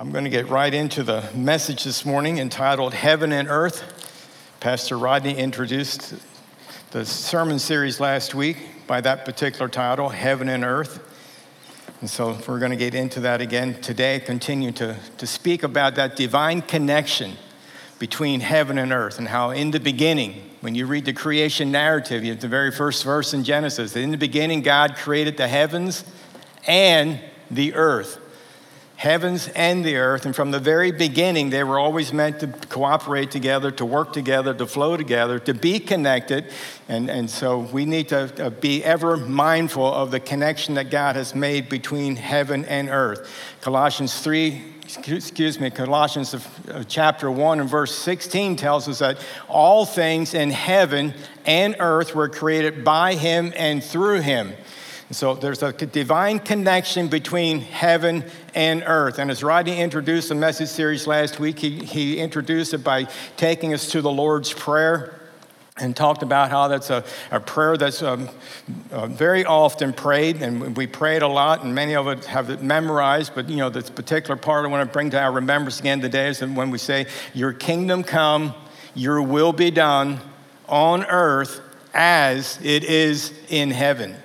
I'm going to get right into the message this morning entitled Heaven and Earth. Pastor Rodney introduced the sermon series last week by that particular title, Heaven and Earth. And so we're going to get into that again today, continue to, to speak about that divine connection between heaven and earth and how in the beginning, when you read the creation narrative, you have the very first verse in Genesis, in the beginning, God created the heavens and the earth heavens and the earth. And from the very beginning, they were always meant to cooperate together, to work together, to flow together, to be connected. And, and so we need to be ever mindful of the connection that God has made between heaven and earth. Colossians 3 excuse me, Colossians chapter 1 and verse 16 tells us that all things in heaven and earth were created by him and through him. So there's a divine connection between heaven and earth. And as Rodney introduced the message series last week, he, he introduced it by taking us to the Lord's Prayer and talked about how that's a, a prayer that's um, uh, very often prayed, and we pray it a lot, and many of us have it memorized. But you know, this particular part I want to bring to our remembrance again today is when we say, "Your kingdom come, Your will be done on earth as it is in heaven."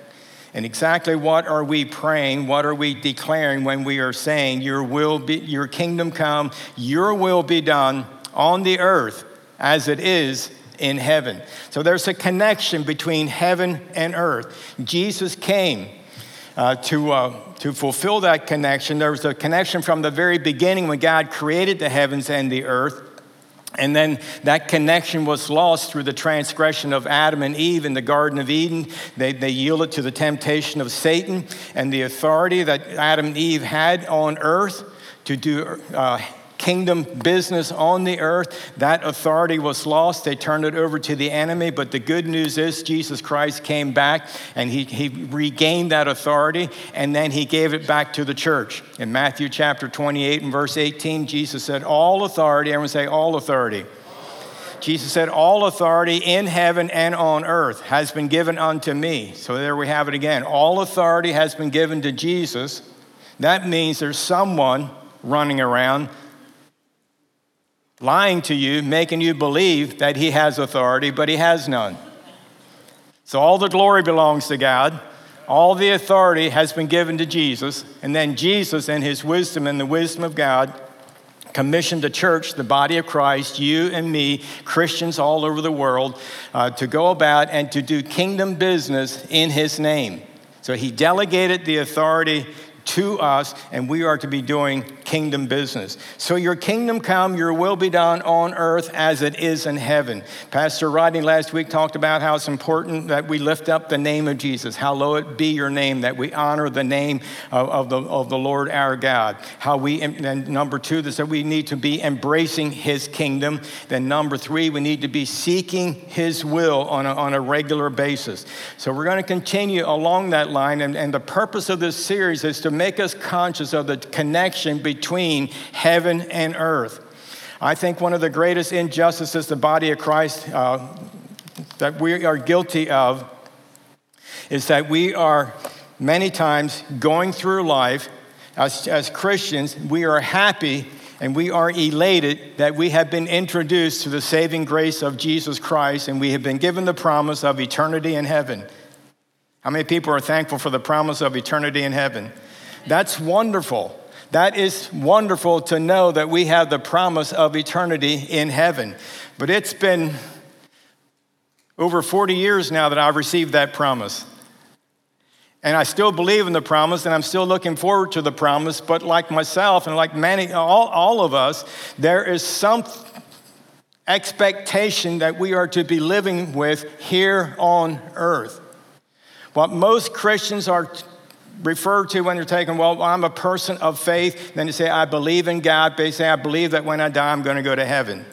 And exactly what are we praying? What are we declaring when we are saying, Your will be, your kingdom come, your will be done on the earth as it is in heaven. So there's a connection between heaven and earth. Jesus came uh, to, uh, to fulfill that connection. There was a connection from the very beginning when God created the heavens and the earth. And then that connection was lost through the transgression of Adam and Eve in the Garden of Eden. They, they yielded to the temptation of Satan and the authority that Adam and Eve had on earth to do uh, kingdom business on the earth. That authority was lost. They turned it over to the enemy. But the good news is Jesus Christ came back and he, he regained that authority and then he gave it back to the church. In Matthew chapter 28 and verse 18, Jesus said, All authority, everyone say, All authority. Jesus said, All authority in heaven and on earth has been given unto me. So there we have it again. All authority has been given to Jesus. That means there's someone running around lying to you, making you believe that he has authority, but he has none. So all the glory belongs to God. All the authority has been given to Jesus. And then Jesus, in his wisdom and the wisdom of God, commissioned the church, the body of Christ, you and me, Christians all over the world, uh, to go about and to do kingdom business in his name. So he delegated the authority to us, and we are to be doing kingdom business. So, your kingdom come, your will be done on earth as it is in heaven. Pastor Rodney last week talked about how it's important that we lift up the name of Jesus. How low it be your name, that we honor the name of, of the, of the Lord our God. How we, and number two, that we need to be embracing his kingdom. Then, number three, we need to be seeking his will on a, on a regular basis. So, we're going to continue along that line, and, and the purpose of this series is to make us conscious of the connection between heaven and earth. I think one of the greatest injustices the body of Christ uh, that we are guilty of is that we are many times going through life as, as Christians, we are happy and we are elated that we have been introduced to the saving grace of Jesus Christ and we have been given the promise of eternity in heaven. How many people are thankful for the promise of eternity in heaven? That's wonderful. That is wonderful to know that we have the promise of eternity in heaven. But it's been over 40 years now that I've received that promise. And I still believe in the promise, and I'm still looking forward to the promise. But like myself, and like many, all, all of us, there is some expectation that we are to be living with here on earth. What most Christians are refer to when you're taking, well, I'm a person of faith. Then you say, I believe in God. They say, I believe that when I die, I'm going to go to heaven.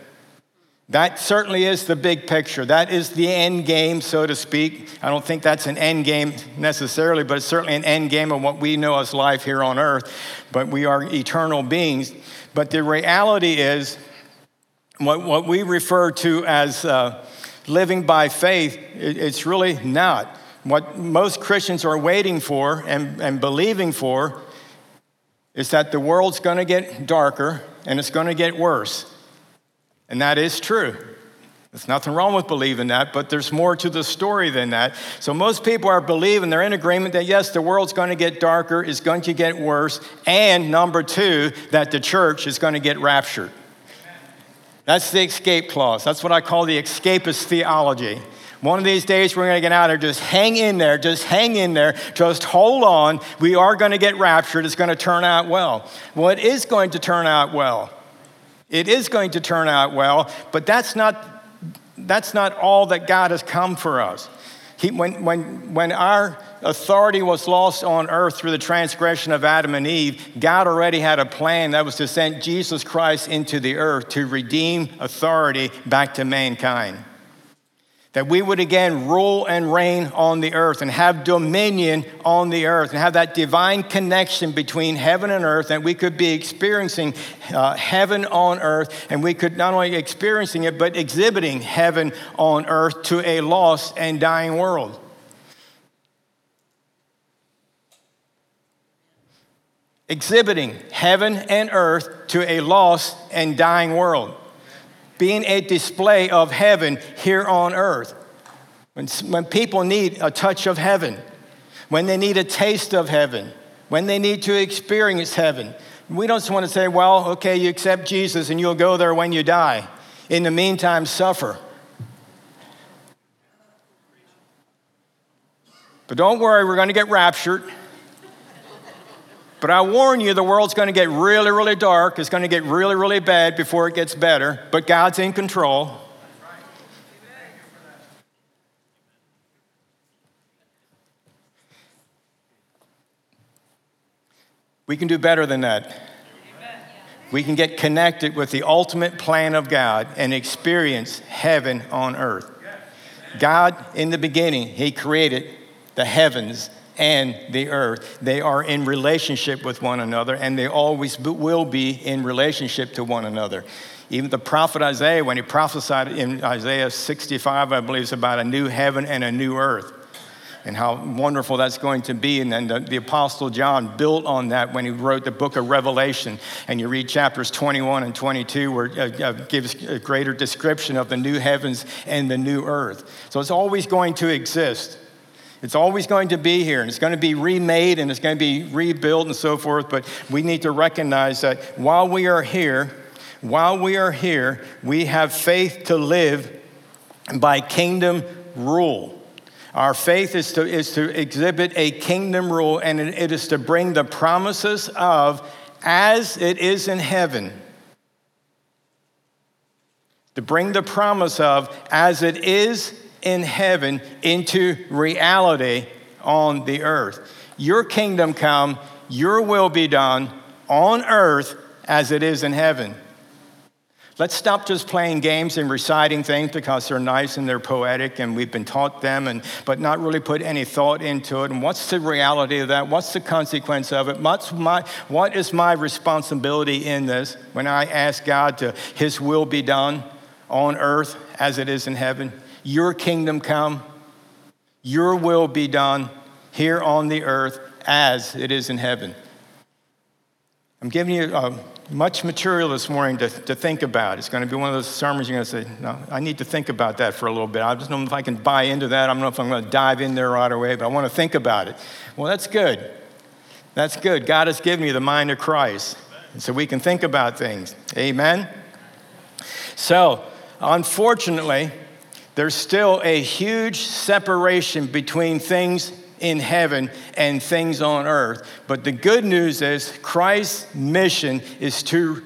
That certainly is the big picture. That is the end game, so to speak. I don't think that's an end game necessarily, but it's certainly an end game of what we know as life here on earth. But we are eternal beings. But the reality is, what, what we refer to as uh, living by faith, it, it's really not. What most Christians are waiting for and, and believing for is that the world's going to get darker and it's going to get worse. And that is true. There's nothing wrong with believing that, but there's more to the story than that. So most people are believing, they're in agreement that yes, the world's going to get darker, it's going to get worse, and number two, that the church is going to get raptured. That's the escape clause. That's what I call the escapist theology. One of these days, we're going to get out there. Just hang in there. Just hang in there. Just hold on. We are going to get raptured. It's going to turn out well. Well, it is going to turn out well. It is going to turn out well, but that's not, that's not all that God has come for us. He, when, when, when our authority was lost on earth through the transgression of Adam and Eve, God already had a plan that was to send Jesus Christ into the earth to redeem authority back to mankind that we would again rule and reign on the earth and have dominion on the earth and have that divine connection between heaven and earth and we could be experiencing uh, heaven on earth and we could not only experiencing it but exhibiting heaven on earth to a lost and dying world. Exhibiting heaven and earth to a lost and dying world being a display of heaven here on earth. When, when people need a touch of heaven, when they need a taste of heaven, when they need to experience heaven, we don't just want to say, well, okay, you accept Jesus and you'll go there when you die. In the meantime, suffer. But don't worry, we're going to get raptured. But I warn you, the world's going to get really, really dark. It's going to get really, really bad before it gets better. But God's in control. We can do better than that. We can get connected with the ultimate plan of God and experience heaven on earth. God, in the beginning, He created the heavens and the earth. They are in relationship with one another, and they always will be in relationship to one another. Even the prophet Isaiah, when he prophesied in Isaiah 65, I believe, is about a new heaven and a new earth and how wonderful that's going to be. And then the, the, Apostle John built on that when he wrote the book of Revelation. And you read chapters 21 and 22, where it uh, uh, gives a greater description of the new heavens and the new earth. So it's always going to exist. It's always going to be here and it's going to be remade and it's going to be rebuilt and so forth. But we need to recognize that while we are here, while we are here, we have faith to live by kingdom rule. Our faith is to, is to exhibit a kingdom rule, and it is to bring the promises of as it is in heaven. To bring the promise of as it is in heaven into reality on the earth. Your kingdom come, your will be done on earth as it is in heaven. Let's stop just playing games and reciting things because they're nice and they're poetic and we've been taught them, and, but not really put any thought into it. And what's the reality of that? What's the consequence of it? What's my, what is my responsibility in this when I ask God to, His will be done on earth as it is in heaven? Your kingdom come, your will be done here on the earth as it is in heaven. I'm giving you uh, much material this morning to, to think about. It's going to be one of those sermons you're going to say, No, I need to think about that for a little bit. I just don't know if I can buy into that. I don't know if I'm going to dive in there right away, but I want to think about it. Well, that's good. That's good. God has given you the mind of Christ, so we can think about things. Amen? So, unfortunately, there's still a huge separation between things in heaven and things on earth. But the good news is Christ's mission is to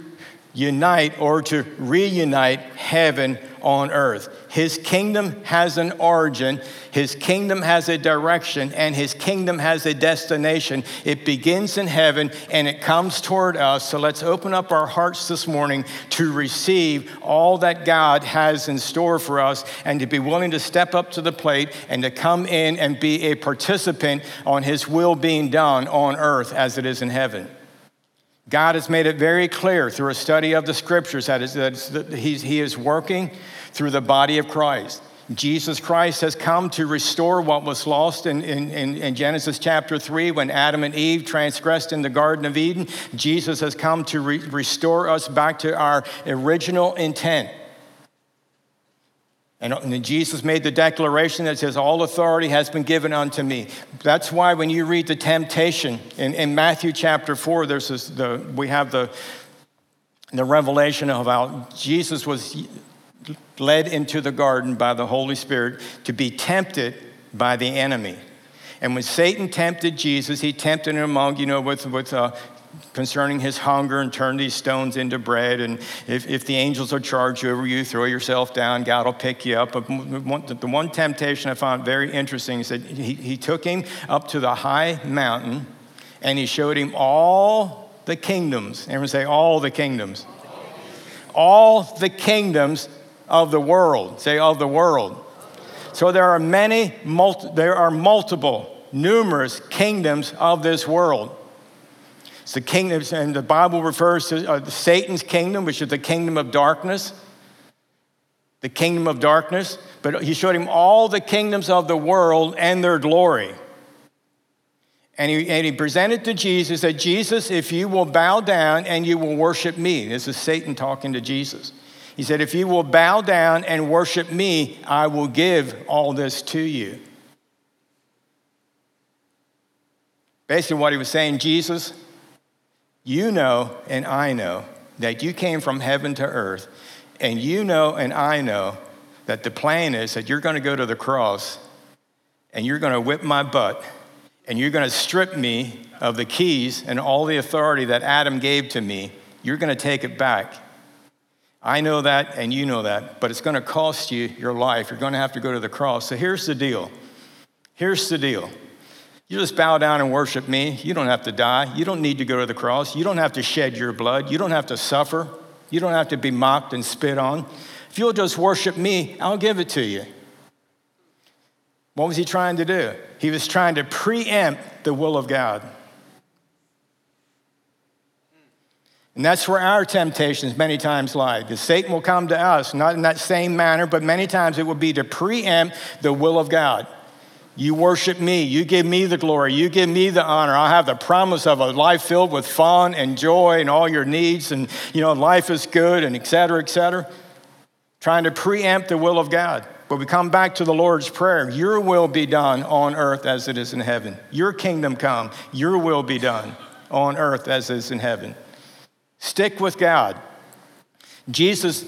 unite or to reunite heaven on earth. His kingdom has an origin, His kingdom has a direction, and His kingdom has a destination. It begins in heaven and it comes toward us. So let's open up our hearts this morning to receive all that God has in store for us and to be willing to step up to the plate and to come in and be a participant on His will being done on earth as it is in heaven. God has made it very clear through a study of the scriptures that, is, that He is working through the body of Christ. Jesus Christ has come to restore what was lost in, in, in, Genesis chapter 3 when Adam and Eve transgressed in the Garden of Eden. Jesus has come to re- restore us back to our original intent. And, and Jesus made the declaration that says, All authority has been given unto me. That's why when you read the temptation in, in Matthew chapter 4, there's this, the, we have the, the revelation of how Jesus was led into the garden by the Holy Spirit to be tempted by the enemy. And when Satan tempted Jesus, he tempted him among, you know, with, with uh, concerning his hunger and turn these stones into bread. And if, if the angels are charged over you, throw yourself down, God will pick you up. But the one temptation I found very interesting is that he, he took him up to the high mountain and he showed him all the kingdoms. Everyone say, all the kingdoms. All the kingdoms of the world. Say, of the world. So there are many, multi, there are multiple, numerous kingdoms of this world. It's the kingdoms, and the Bible refers to uh, Satan's kingdom, which is the kingdom of darkness. The kingdom of darkness. But he showed him all the kingdoms of the world and their glory. And he, and he presented to Jesus that Jesus, if you will bow down and you will worship me, this is Satan talking to Jesus. He said, If you will bow down and worship me, I will give all this to you. Basically, what he was saying, Jesus, you know and I know that you came from heaven to earth, and you know and I know that the plan is that you're going to go to the cross and you're going to whip my butt and you're going to strip me of the keys and all the authority that Adam gave to me. You're going to take it back I know that and you know that, but it's going to cost you your life. You're going to have to go to the cross. So here's the deal. Here's the deal. You just bow down and worship me. You don't have to die. You don't need to go to the cross. You don't have to shed your blood. You don't have to suffer. You don't have to be mocked and spit on. If you'll just worship me, I'll give it to you. What was he trying to do? He was trying to preempt the will of God. And that's where our temptations many times lie. The Satan will come to us, not in that same manner, but many times it will be to preempt the will of God. You worship me. You give me the glory. You give me the honor. I have the promise of a life filled with fun and joy and all your needs, and you know, life is good, and et cetera, et cetera. Trying to preempt the will of God. But we come back to the Lord's Prayer Your will be done on earth as it is in heaven. Your kingdom come. Your will be done on earth as it is in heaven. Stick with God. Jesus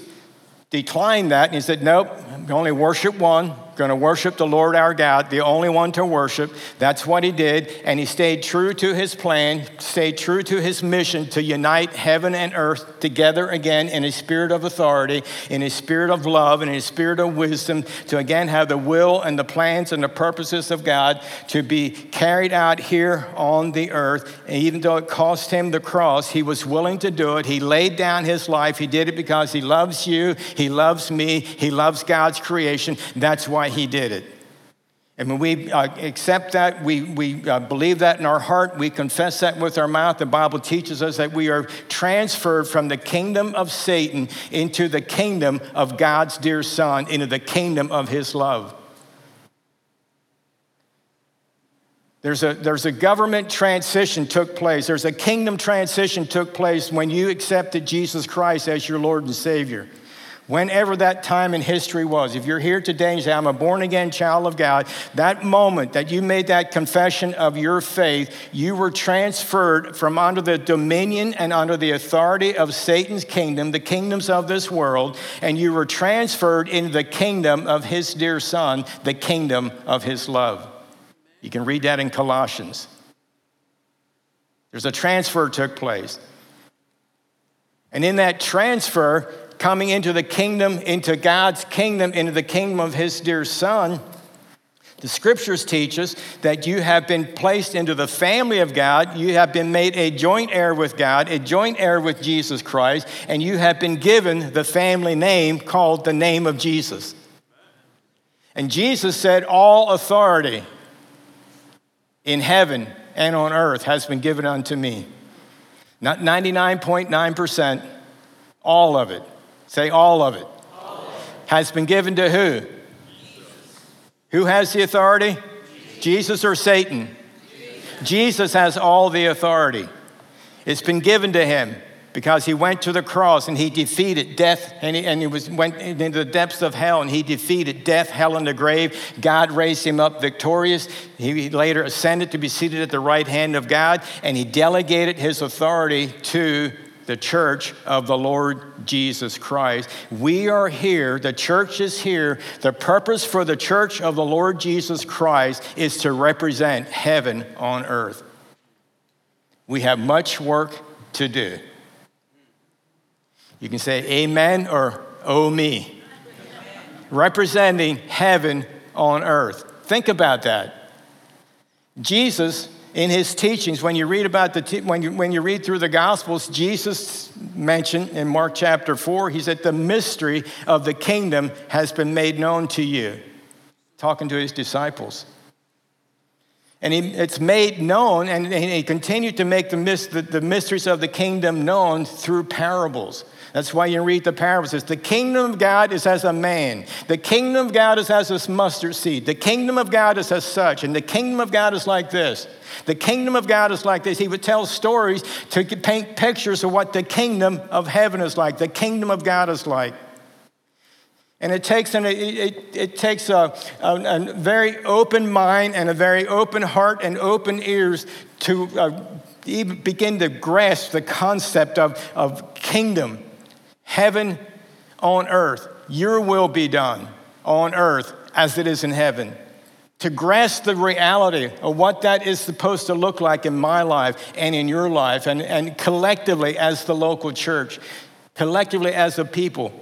declined that and he said, Nope, only worship one going to worship the Lord our God, the only one to worship. That's what he did. And he stayed true to his plan, stayed true to his mission to unite heaven and earth together again in a spirit of authority, in a spirit of love, and in a spirit of wisdom, to again have the will and the plans and the purposes of God to be carried out here on the earth. And even though it cost him the cross, he was willing to do it. He laid down his life. He did it because he loves you, he loves me, he loves God's creation. That's why why he did it. And when we uh, accept that, we, we uh, believe that in our heart, we confess that with our mouth, the Bible teaches us that we are transferred from the kingdom of Satan into the kingdom of God's dear Son, into the kingdom of his love. There's a, there's a government transition took place. There's a kingdom transition took place when you accepted Jesus Christ as your Lord and Savior whenever that time in history was. If you're here today and say, I'm a born again child of God, that moment that you made that confession of your faith, you were transferred from under the dominion and under the authority of Satan's kingdom, the kingdoms of this world, and you were transferred into the kingdom of his dear son, the kingdom of his love. You can read that in Colossians. There's a transfer took place. And in that transfer, coming into the kingdom, into God's kingdom, into the kingdom of his dear son, the scriptures teach us that you have been placed into the family of God. You have been made a joint heir with God, a joint heir with Jesus Christ, and you have been given the family name called the name of Jesus. And Jesus said, All authority in heaven and on earth has been given unto me. Not 99.9%, all of it. Say all of it. All of it. Has been given to who? Who has the authority? Jesus, Jesus or Satan? Jesus. Jesus has all the authority. It's been given to him because he went to the cross and he defeated death and he, and he was, went into the depths of hell and he defeated death, hell, and the grave. God raised him up victorious. He later ascended to be seated at the right hand of God and he delegated his authority to the church of the Lord Jesus Christ. We are here, the church is here. The purpose for the church of the Lord Jesus Christ is to represent heaven on earth. We have much work to do. You can say amen or oh me. Representing heaven on earth. Think about that. Jesus in his teachings, when you read about the te- when you when you read through the Gospels, Jesus mentioned in Mark chapter four, he said, "The mystery of the kingdom has been made known to you," talking to his disciples. And he, it's made known, and, and he continued to make the, the, the mysteries of the kingdom known through parables. That's why you read the parables. The kingdom of God is as a man. The kingdom of God is as a mustard seed. The kingdom of God is as such. And the kingdom of God is like this. The kingdom of God is like this. He would tell stories to paint pictures of what the kingdom of heaven is like, the kingdom of God is like. And it takes, an, it, it, it takes a, a, a, very open mind and a very open heart and open ears to uh, even begin to grasp the concept of, of kingdom heaven on earth. Your will be done on earth as it is in heaven. To grasp the reality of what that is supposed to look like in my life and in your life, and, and collectively as the local church, collectively as a people.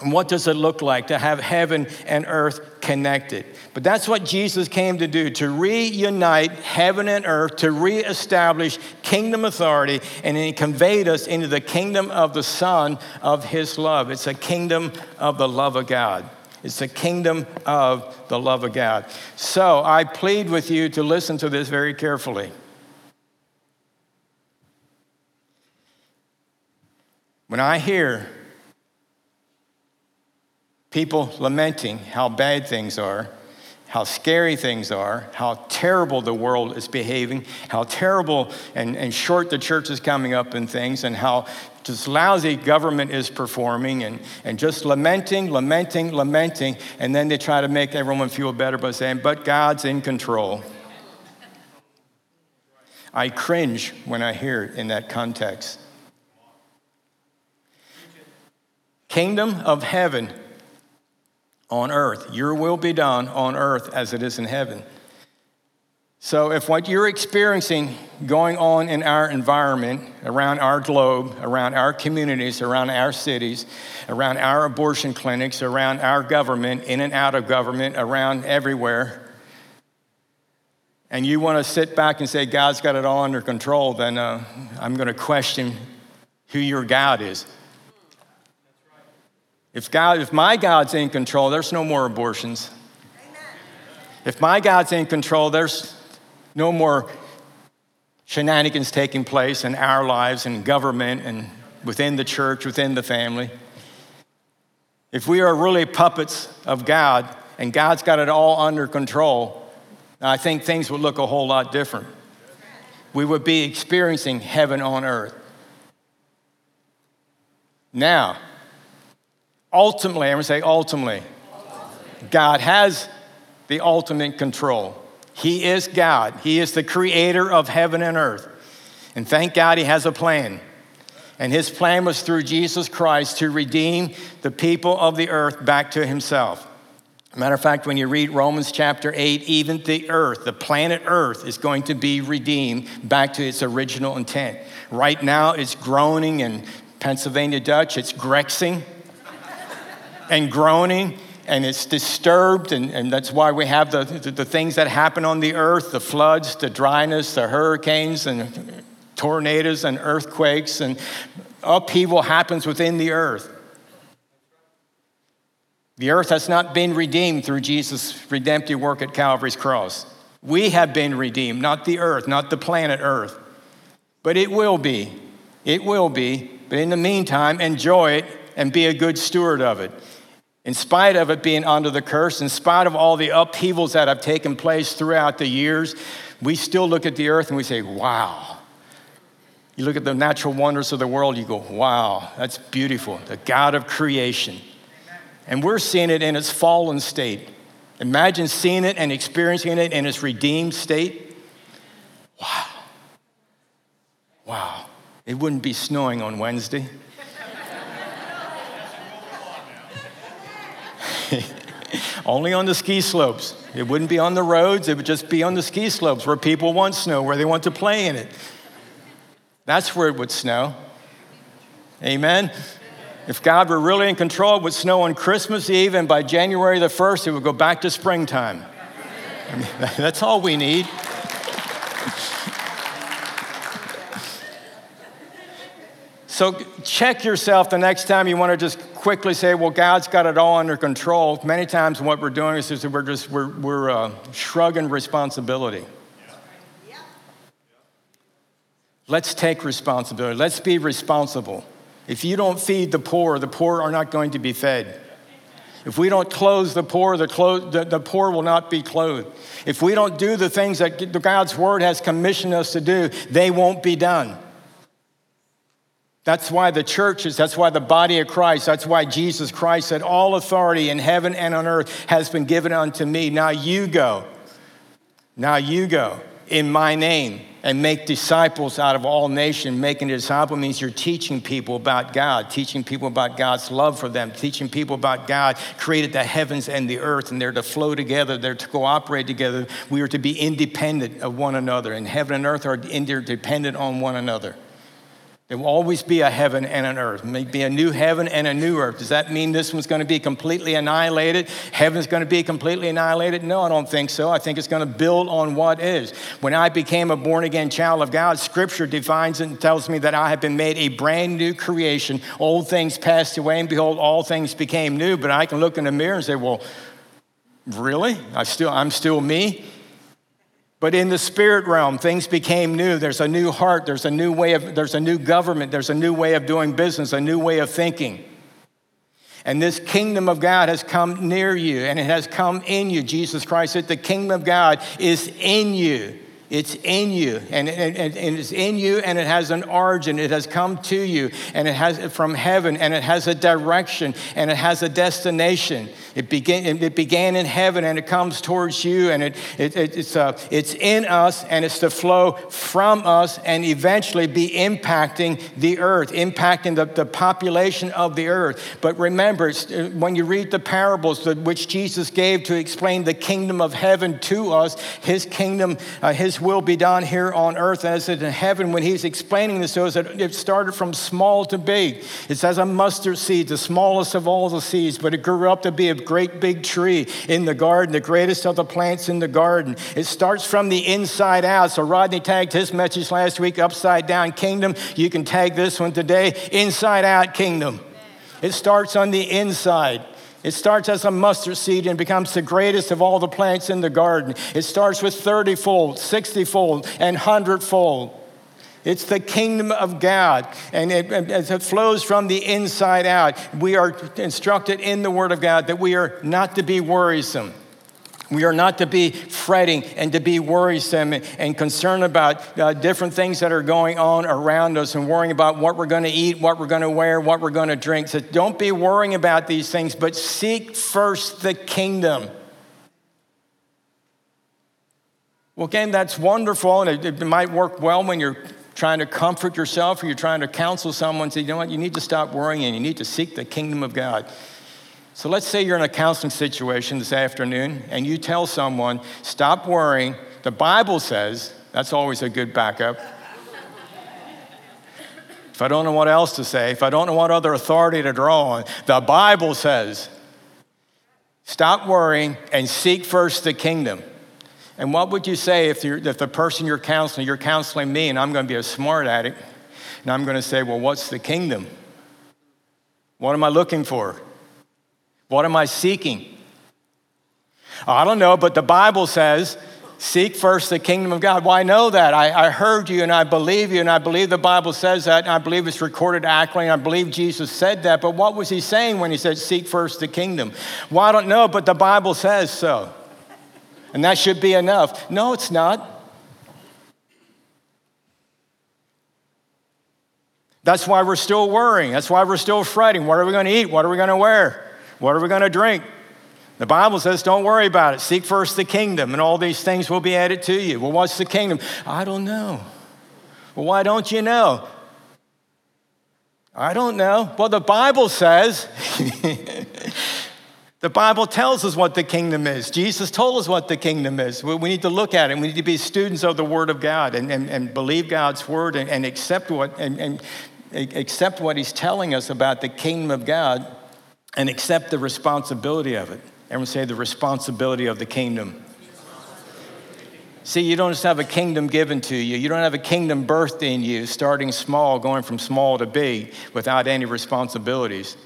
And what does it look like to have heaven and earth connected? But that's what Jesus came to do to reunite heaven and earth, to reestablish kingdom authority, and he conveyed us into the kingdom of the Son of his love. It's a kingdom of the love of God. It's the kingdom of the love of God. So I plead with you to listen to this very carefully. When I hear people lamenting how bad things are, how scary things are, how terrible the world is behaving, how terrible and, and short the church is coming up in things, and how just lousy government is performing, and, and just lamenting, lamenting, lamenting, and then they try to make everyone feel better by saying, but God's in control. I cringe when I hear it in that context. Kingdom of heaven on earth. Your will be done on earth as it is in heaven. So, if what you're experiencing going on in our environment, around our globe, around our communities, around our cities, around our abortion clinics, around our government, in and out of government, around everywhere, and you want to sit back and say, God's got it all under control, then uh, I'm going to question who your God is. If, God, if my God's in control, there's no more abortions. Amen. If my God's in control, there's no more shenanigans taking place in our lives and government and within the church, within the family. If we are really puppets of God and God's got it all under control, I think things would look a whole lot different. We would be experiencing heaven on earth. Now, Ultimately, I'm to say ultimately, God has the ultimate control. He is God, He is the creator of heaven and earth. And thank God He has a plan. And His plan was through Jesus Christ to redeem the people of the earth back to Himself. Matter of fact, when you read Romans chapter 8, even the earth, the planet Earth, is going to be redeemed back to its original intent. Right now, it's groaning in Pennsylvania Dutch, it's grexing and groaning and it's disturbed, and, and that's why we have the, the, the, things that happen on the earth the floods, the dryness, the hurricanes, and tornadoes, and earthquakes, and upheaval happens within the earth. The earth has not been redeemed through Jesus' redemptive work at Calvary's cross. We have been redeemed, not the earth, not the planet earth. But it will be. It will be. But in the meantime, enjoy it and be a good steward of it. In spite of it being under the curse, in spite of all the upheavals that have taken place throughout the years, we still look at the earth and we say, wow. You look at the natural wonders of the world, you go, wow, that's beautiful. The God of creation. And we're seeing it in its fallen state. Imagine seeing it and experiencing it in its redeemed state. Wow. Wow. It wouldn't be snowing on Wednesday. Only on the ski slopes. It wouldn't be on the roads, it would just be on the ski slopes where people want snow, where they want to play in it. That's where it would snow. Amen. If God were really in control, it would snow on Christmas Eve, and by January the 1st, it would go back to springtime. I mean, that's all we need. So check yourself the next time you want to just quickly say, well, God's got it all under control. Many times what we're doing is, we're just we're, we're uh, shrugging responsibility. Let's take responsibility. Let's be responsible. If you don't feed the poor, the poor are not going to be fed. If we don't clothe the poor, the, clo- the, the, poor will not be clothed. If we don't do the things that God's word has commissioned us to do, they won't be done. That's why the churches, that's why the body of Christ, that's why Jesus Christ said, All authority in heaven and on earth has been given unto me. Now you go. Now you go in my name and make disciples out of all nations. Making a disciple means you're teaching people about God, teaching people about God's love for them, teaching people about God created the heavens and the earth, and they're to flow together, they're to cooperate together. We are to be independent of one another, and heaven and earth are interdependent on one another. There will always be a heaven and an earth. May be a new heaven and a new earth. Does that mean this one's going to be completely annihilated? Heaven's going to be completely annihilated? No, I don't think so. I think it's going to build on what is. When I became a born again child of God, Scripture defines it and tells me that I have been made a brand new creation. Old things passed away, and behold, all things became new. But I can look in the mirror and say, well, really? I still, I'm still me? But in the spirit realm, things became new. There's a new heart, there's a new way of, there's a new government, there's a new way of doing business, a new way of thinking. And this kingdom of God has come near you and it has come in you. Jesus Christ said, The kingdom of God is in you. It's in you, and, and, and, it's in you, and it has an origin. It has come to you, and it has from heaven, and it has a direction, and it has a destination. It began, it began in heaven, and it comes towards you, and it, it, it's, uh, it's in us, and it's to flow from us, and eventually be impacting the earth, impacting the, the population of the earth. But remember, uh, when you read the parables which Jesus gave to explain the kingdom of heaven to us, his kingdom, uh, his will be done here on earth as it is in heaven. When he's explaining this to us, it started from small to big. It says a mustard seed, the smallest of all the seeds, but it grew up to be a great big tree in the garden, the greatest of the plants in the garden. It starts from the inside out. So Rodney tagged his message last week, upside down kingdom. You can tag this one today, inside out kingdom. It starts on the inside. It starts as a mustard seed and becomes the greatest of all the plants in the garden. It starts with 30 fold, 60 fold, and 100 fold. It's the kingdom of God. And it, as it flows from the inside out, we are instructed in the Word of God that we are not to be worrisome. We are not to be fretting and to be worrisome and concerned about uh, different things that are going on around us and worrying about what we're going to eat, what we're going to wear, what we're going to drink. So don't be worrying about these things, but seek first the kingdom. Well, again, that's wonderful, and it, it might work well when you're trying to comfort yourself or you're trying to counsel someone. Say, you know what, you need to stop worrying and you need to seek the kingdom of God. So let's say you're in a counseling situation this afternoon and you tell someone, stop worrying. The Bible says, that's always a good backup. if I don't know what else to say, if I don't know what other authority to draw on, the Bible says, stop worrying and seek first the kingdom. And what would you say if, if the person you're counseling, you're counseling me, and I'm going to be a smart addict, and I'm going to say, well, what's the kingdom? What am I looking for? What am I seeking? I don't know, but the Bible says, Seek first the kingdom of God. Well, I know that. I, I, heard you and I believe you, and I believe the Bible says that, and I believe it's recorded accurately, and I believe Jesus said that. But what was he saying when he said, Seek first the kingdom? Well, I don't know, but the Bible says so. And that should be enough. No, it's not. That's why we're still worrying. That's why we're still fretting. What are we going to eat? What are we going to wear? What are we going to drink? The Bible says, don't worry about it. Seek first the kingdom, and all these things will be added to you. Well, what's the kingdom? I don't know. Well, why don't you know? I don't know. Well, the Bible says, the Bible tells us what the kingdom is. Jesus told us what the kingdom is. We need to look at it. We need to be students of the Word of God and, and, and believe God's Word and, and accept what and, and accept what He's telling us about the kingdom of God and accept the responsibility of it. Everyone say the responsibility of the kingdom. See, you don't just have a kingdom given to you. You don't have a kingdom birthed in you, starting small, going from small to big without any responsibilities.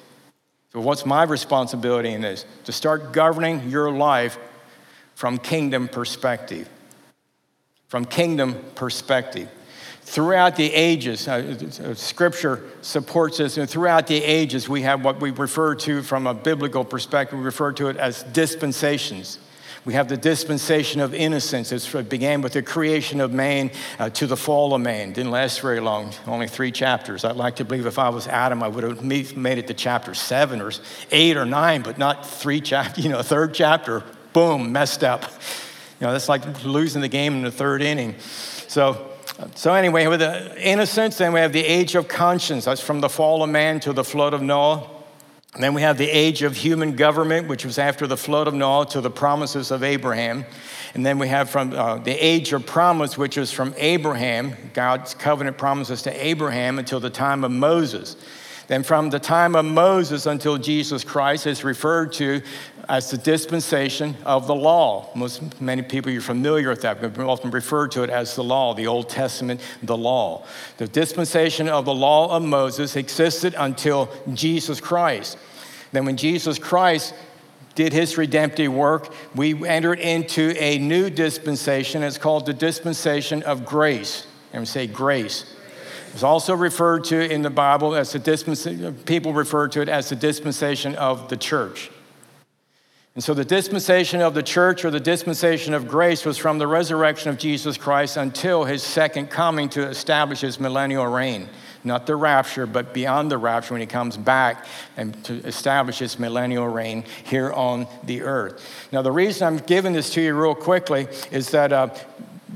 So, what's my responsibility in this? To start governing your life from kingdom perspective. From kingdom perspective. Throughout the ages, uh, uh, scripture supports this, and throughout the ages, we have what we refer to from a biblical perspective, we refer to it as dispensations. We have the dispensation of innocence. it began with the creation of man uh, to the fall of man. Didn't last very long, only three chapters. I'd like to believe if I was Adam, I would have made it to chapter seven or eight or nine, but not three chapters, you know, third chapter, boom, messed up. You know, that's like losing the game in the third inning. So, so, anyway, with the innocence, then we have the age of conscience. That's from the fall of man to the flood of Noah. And then we have the age of human government, which was after the flood of Noah to the promises of Abraham. And then we have from uh, the age of promise, which is from Abraham, God's covenant promises to Abraham until the time of Moses. Then, from the time of Moses until Jesus Christ, is referred to as the dispensation of the law. Most, many people you're familiar with that. We often refer to it as the law, the Old Testament, the law. The dispensation of the law of Moses existed until Jesus Christ. Then, when Jesus Christ did his redemptive work, we entered into a new dispensation. It's called the dispensation of grace. And say grace. It's also referred to in the Bible as the dispensation, people refer to it as the dispensation of the church. And so the dispensation of the church or the dispensation of grace was from the resurrection of Jesus Christ until his second coming to establish his millennial reign. Not the rapture, but beyond the rapture when he comes back and to establish his millennial reign here on the earth. Now, the reason I'm giving this to you real quickly is that uh,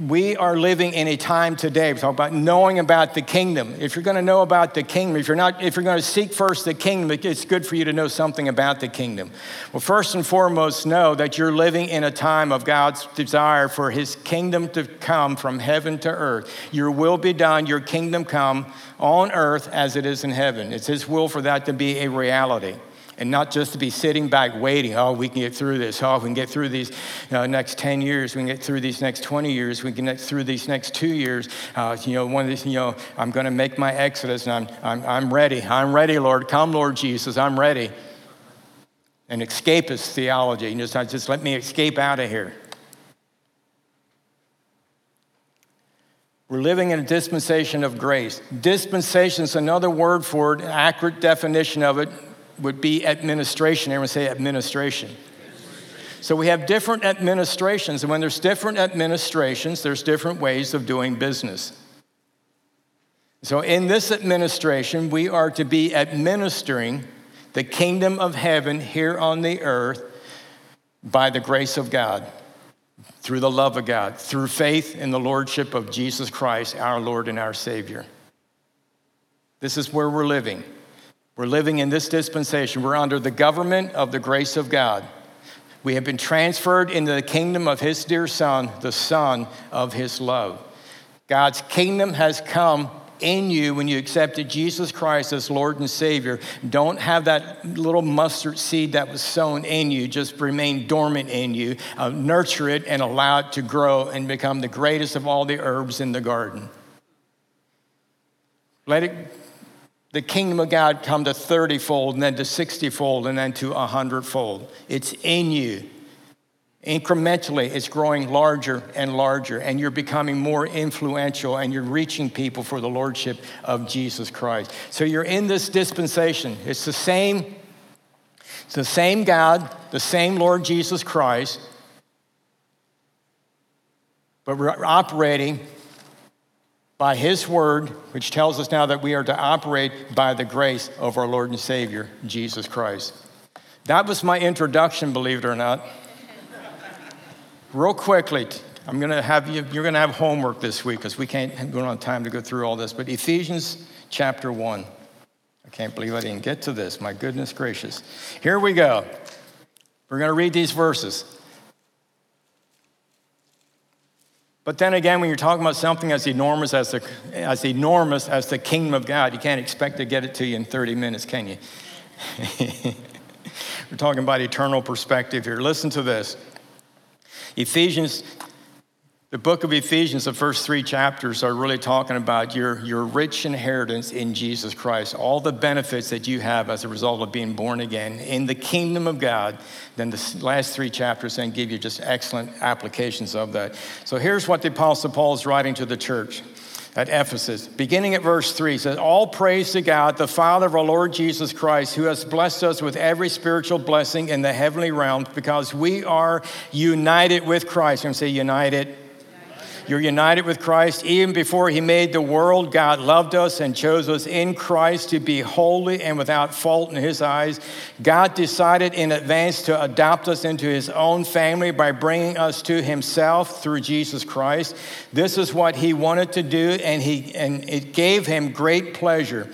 we are living in a time today. Talk about knowing about the kingdom. If you're going to know about the kingdom, if you're not, if you're going to seek first the kingdom, it's good for you to know something about the kingdom. Well, first and foremost, know that you're living in a time of God's desire for His kingdom to come from heaven to earth. Your will be done. Your kingdom come on earth as it is in heaven. It's His will for that to be a reality and not just to be sitting back waiting, oh, we can get through this. Oh, we can get through these you know, next 10 years. We can get through these next 20 years. We can get through these next two years. Uh, you know, one of these, you know, I'm going to make my exodus and I'm, I'm, I'm ready. I'm ready, Lord. Come, Lord Jesus. I'm ready. An escapist theology. Just, just let me escape out of here. We're living in a dispensation of grace. Dispensation is another word for it, accurate definition of it would be administration. Everyone say administration. So we have different administrations, and when there's different administrations, there's different ways of doing business. So in this administration, we are to be administering the kingdom of heaven here on the earth by the grace of God, through the love of God, through faith in the lordship of Jesus Christ, our Lord and our Savior. This is where we're living. We're living in this dispensation. We're under the government of the grace of God. We have been transferred into the kingdom of His dear Son, the Son of His love. God's kingdom has come in you when you accepted Jesus Christ as Lord and Savior. Don't have that little mustard seed that was sown in you just remain dormant in you. Uh, nurture it and allow it to grow and become the greatest of all the herbs in the garden. Let it the kingdom of God come to 30 fold and then to 60 fold and then to 100 fold. It's in you. Incrementally, it's growing larger and larger, and you're becoming more influential and you're reaching people for the Lordship of Jesus Christ. So you're in this dispensation. It's the same, it's the same God, the same Lord Jesus Christ, but we're operating by His word, which tells us now that we are to operate by the grace of our Lord and Savior, Jesus Christ. That was my introduction, believe it or not. Real quickly, I'm going to have you, you're going to have homework this week because we can't, we don't have time to go through all this. But Ephesians chapter 1. I can't believe I didn't get to this. My goodness gracious. Here we go. We're going to read these verses. But then again, when you're talking about something as enormous as the, as enormous as the kingdom of God, you can't expect to get it to you in 30 minutes, can you? We're talking about eternal perspective here. Listen to this. Ephesians, the book of Ephesians, the first three chapters are really talking about your, your rich inheritance in Jesus Christ, all the benefits that you have as a result of being born again in the kingdom of God. Then the last three chapters then give you just excellent applications of that. So here's what the Apostle Paul is writing to the church at Ephesus. Beginning at verse 3 says, All praise to God, the Father of our Lord Jesus Christ, who has blessed us with every spiritual blessing in the heavenly realms because we are united with Christ. I'm going to say united you're united with Christ. Even before He made the world, God loved us and chose us in Christ to be holy and without fault in His eyes. God decided in advance to adopt us into His own family by bringing us to Himself through Jesus Christ. This is what He wanted to do, and, he, and it gave Him great pleasure.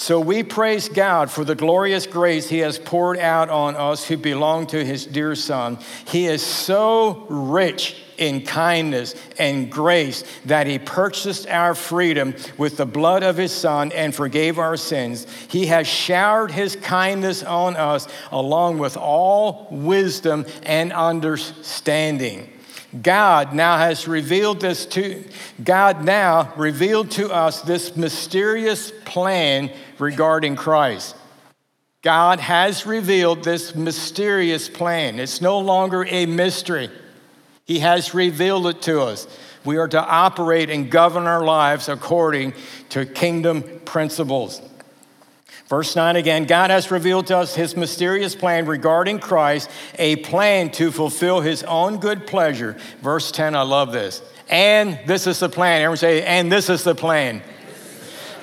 So we praise God for the glorious grace He has poured out on us who belong to His dear Son. He is so rich in kindness and grace that he purchased our freedom with the blood of his son and forgave our sins. He has showered his kindness on us along with all wisdom and understanding. God now has revealed this to God now revealed to us this mysterious plan regarding Christ. God has revealed this mysterious plan. It's no longer a mystery. He has revealed it to us. We are to operate and govern our lives according to kingdom principles. Verse 9 again God has revealed to us his mysterious plan regarding Christ, a plan to fulfill his own good pleasure. Verse 10, I love this. And this is the plan. Everyone say, and this is the plan.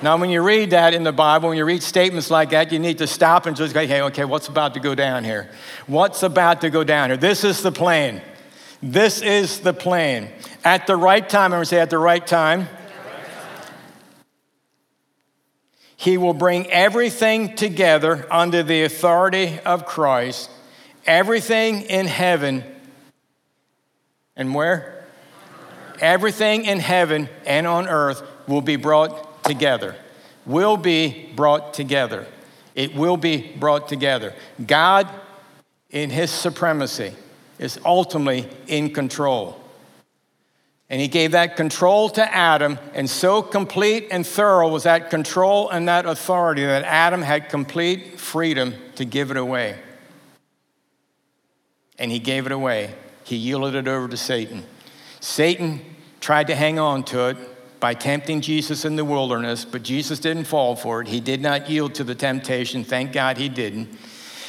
Now, when you read that in the Bible, when you read statements like that, you need to stop and just go, hey, okay, what's about to go down here? What's about to go down here? This is the plan. This is the plan. At the right time, to say at the right time, He will bring everything together under the authority of Christ, everything in heaven and where? Everything in heaven and on earth will be brought together. Will be brought together. It will be brought together. God, in His supremacy, is ultimately in control. And he gave that control to Adam, and so complete and thorough was that control and that authority that Adam had complete freedom to give it away. And he gave it away. He yielded it over to Satan. Satan tried to hang on to it by tempting Jesus in the wilderness, but Jesus didn't fall for it. He did not yield to the temptation. Thank God he didn't.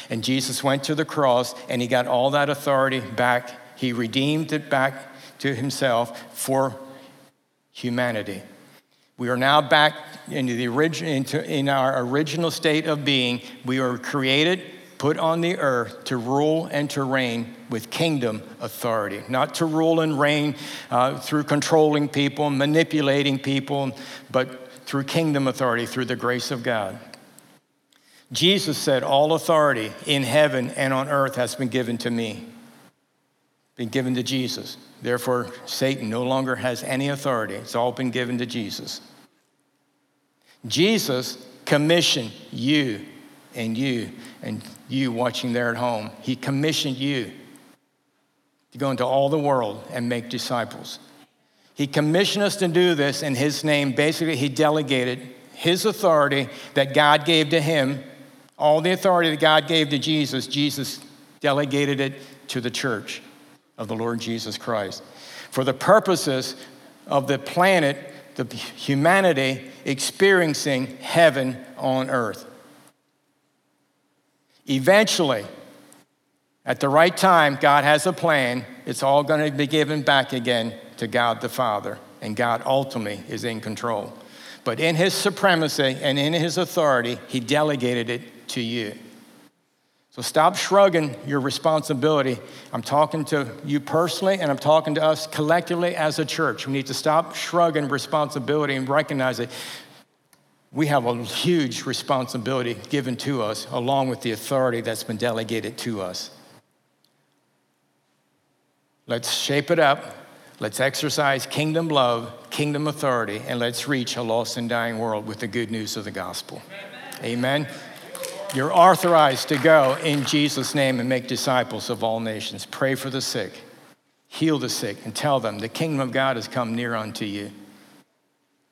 And Jesus went to the cross and he got all that authority back. He redeemed it back to himself for humanity. We are now back into the origin, into, in our original state of being. We are created, put on the earth to rule and to reign with kingdom authority, not to rule and reign uh, through controlling people, manipulating people, but through kingdom authority, through the grace of God. Jesus said, All authority in heaven and on earth has been given to me, been given to Jesus. Therefore, Satan no longer has any authority. It's all been given to Jesus. Jesus commissioned you and you and you watching there at home. He commissioned you to go into all the world and make disciples. He commissioned us to do this in His name. Basically, He delegated His authority that God gave to Him all the authority that God gave to Jesus, Jesus delegated it to the church of the Lord Jesus Christ. For the purposes of the planet, the humanity experiencing heaven on earth. Eventually, at the right time, God has a plan. It's all going to be given back again to God the Father, and God ultimately is in control. But in His supremacy and in His authority, He delegated it to you. So stop shrugging your responsibility. I'm talking to you personally, and I'm talking to us collectively as a church. We need to stop shrugging responsibility and recognize that we have a huge responsibility given to us, along with the authority that's been delegated to us. Let's shape it up. Let's exercise kingdom love, kingdom authority, and let's reach a lost and dying world with the good news of the gospel. Amen. Amen. You're authorized to go in Jesus' name and make disciples of all nations. Pray for the sick, heal the sick, and tell them the kingdom of God has come near unto you.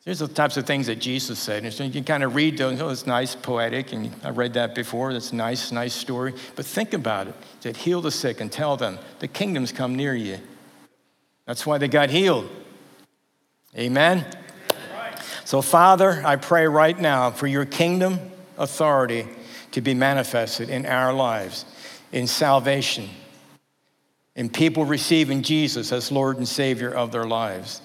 There's the types of things that Jesus said. And so you can kind of read those. Oh, it's nice, poetic, and I read that before. That's nice, nice story. But think about it. That heal the sick and tell them the kingdom's come near you. That's why they got healed. Amen. So, Father, I pray right now for your kingdom authority to be manifested in our lives, in salvation, in people receiving Jesus as Lord and Savior of their lives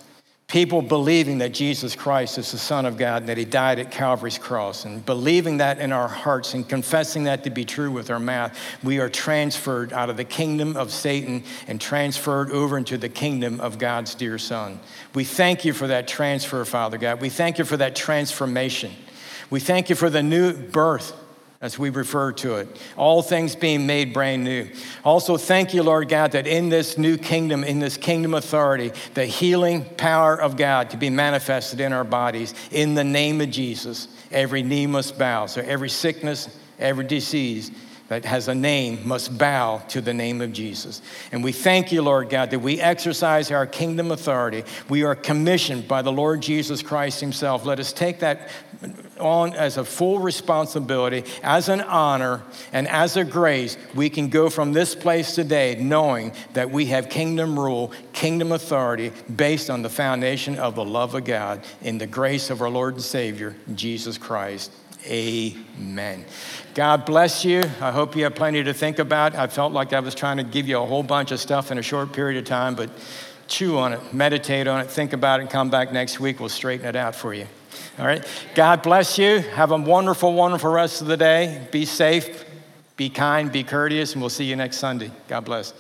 people believing that Jesus Christ is the Son of God and that He died at Calvary's cross, and believing that in our hearts and confessing that to be true with our mouth, we are transferred out of the kingdom of Satan and transferred over into the kingdom of God's dear Son. We thank you for that transfer, Father God. We thank you for that transformation. We thank you for the new birth as we refer to it. All things being made brand new. Also, thank you, Lord God, that in this new kingdom, in this kingdom authority, the healing power of God to be manifested in our bodies in the name of Jesus. Every knee must bow. So every sickness, every disease, that has a name must bow to the name of Jesus. And we thank you, Lord God, that we exercise our kingdom authority. We are commissioned by the Lord Jesus Christ Himself. Let us take that on as a full responsibility, as an honor, and as a grace. We can go from this place today knowing that we have kingdom rule, kingdom authority based on the foundation of the love of God in the grace of our Lord and Savior, Jesus Christ. Amen. God bless you. I hope you have plenty to think about. I felt like I was trying to give you a whole bunch of stuff in a short period of time, but chew on it, meditate on it, think about it, and come back next week. We'll straighten it out for you. All right. God bless you. Have a wonderful, wonderful rest of the day. Be safe, be kind, be courteous, and we'll see you next Sunday. God bless.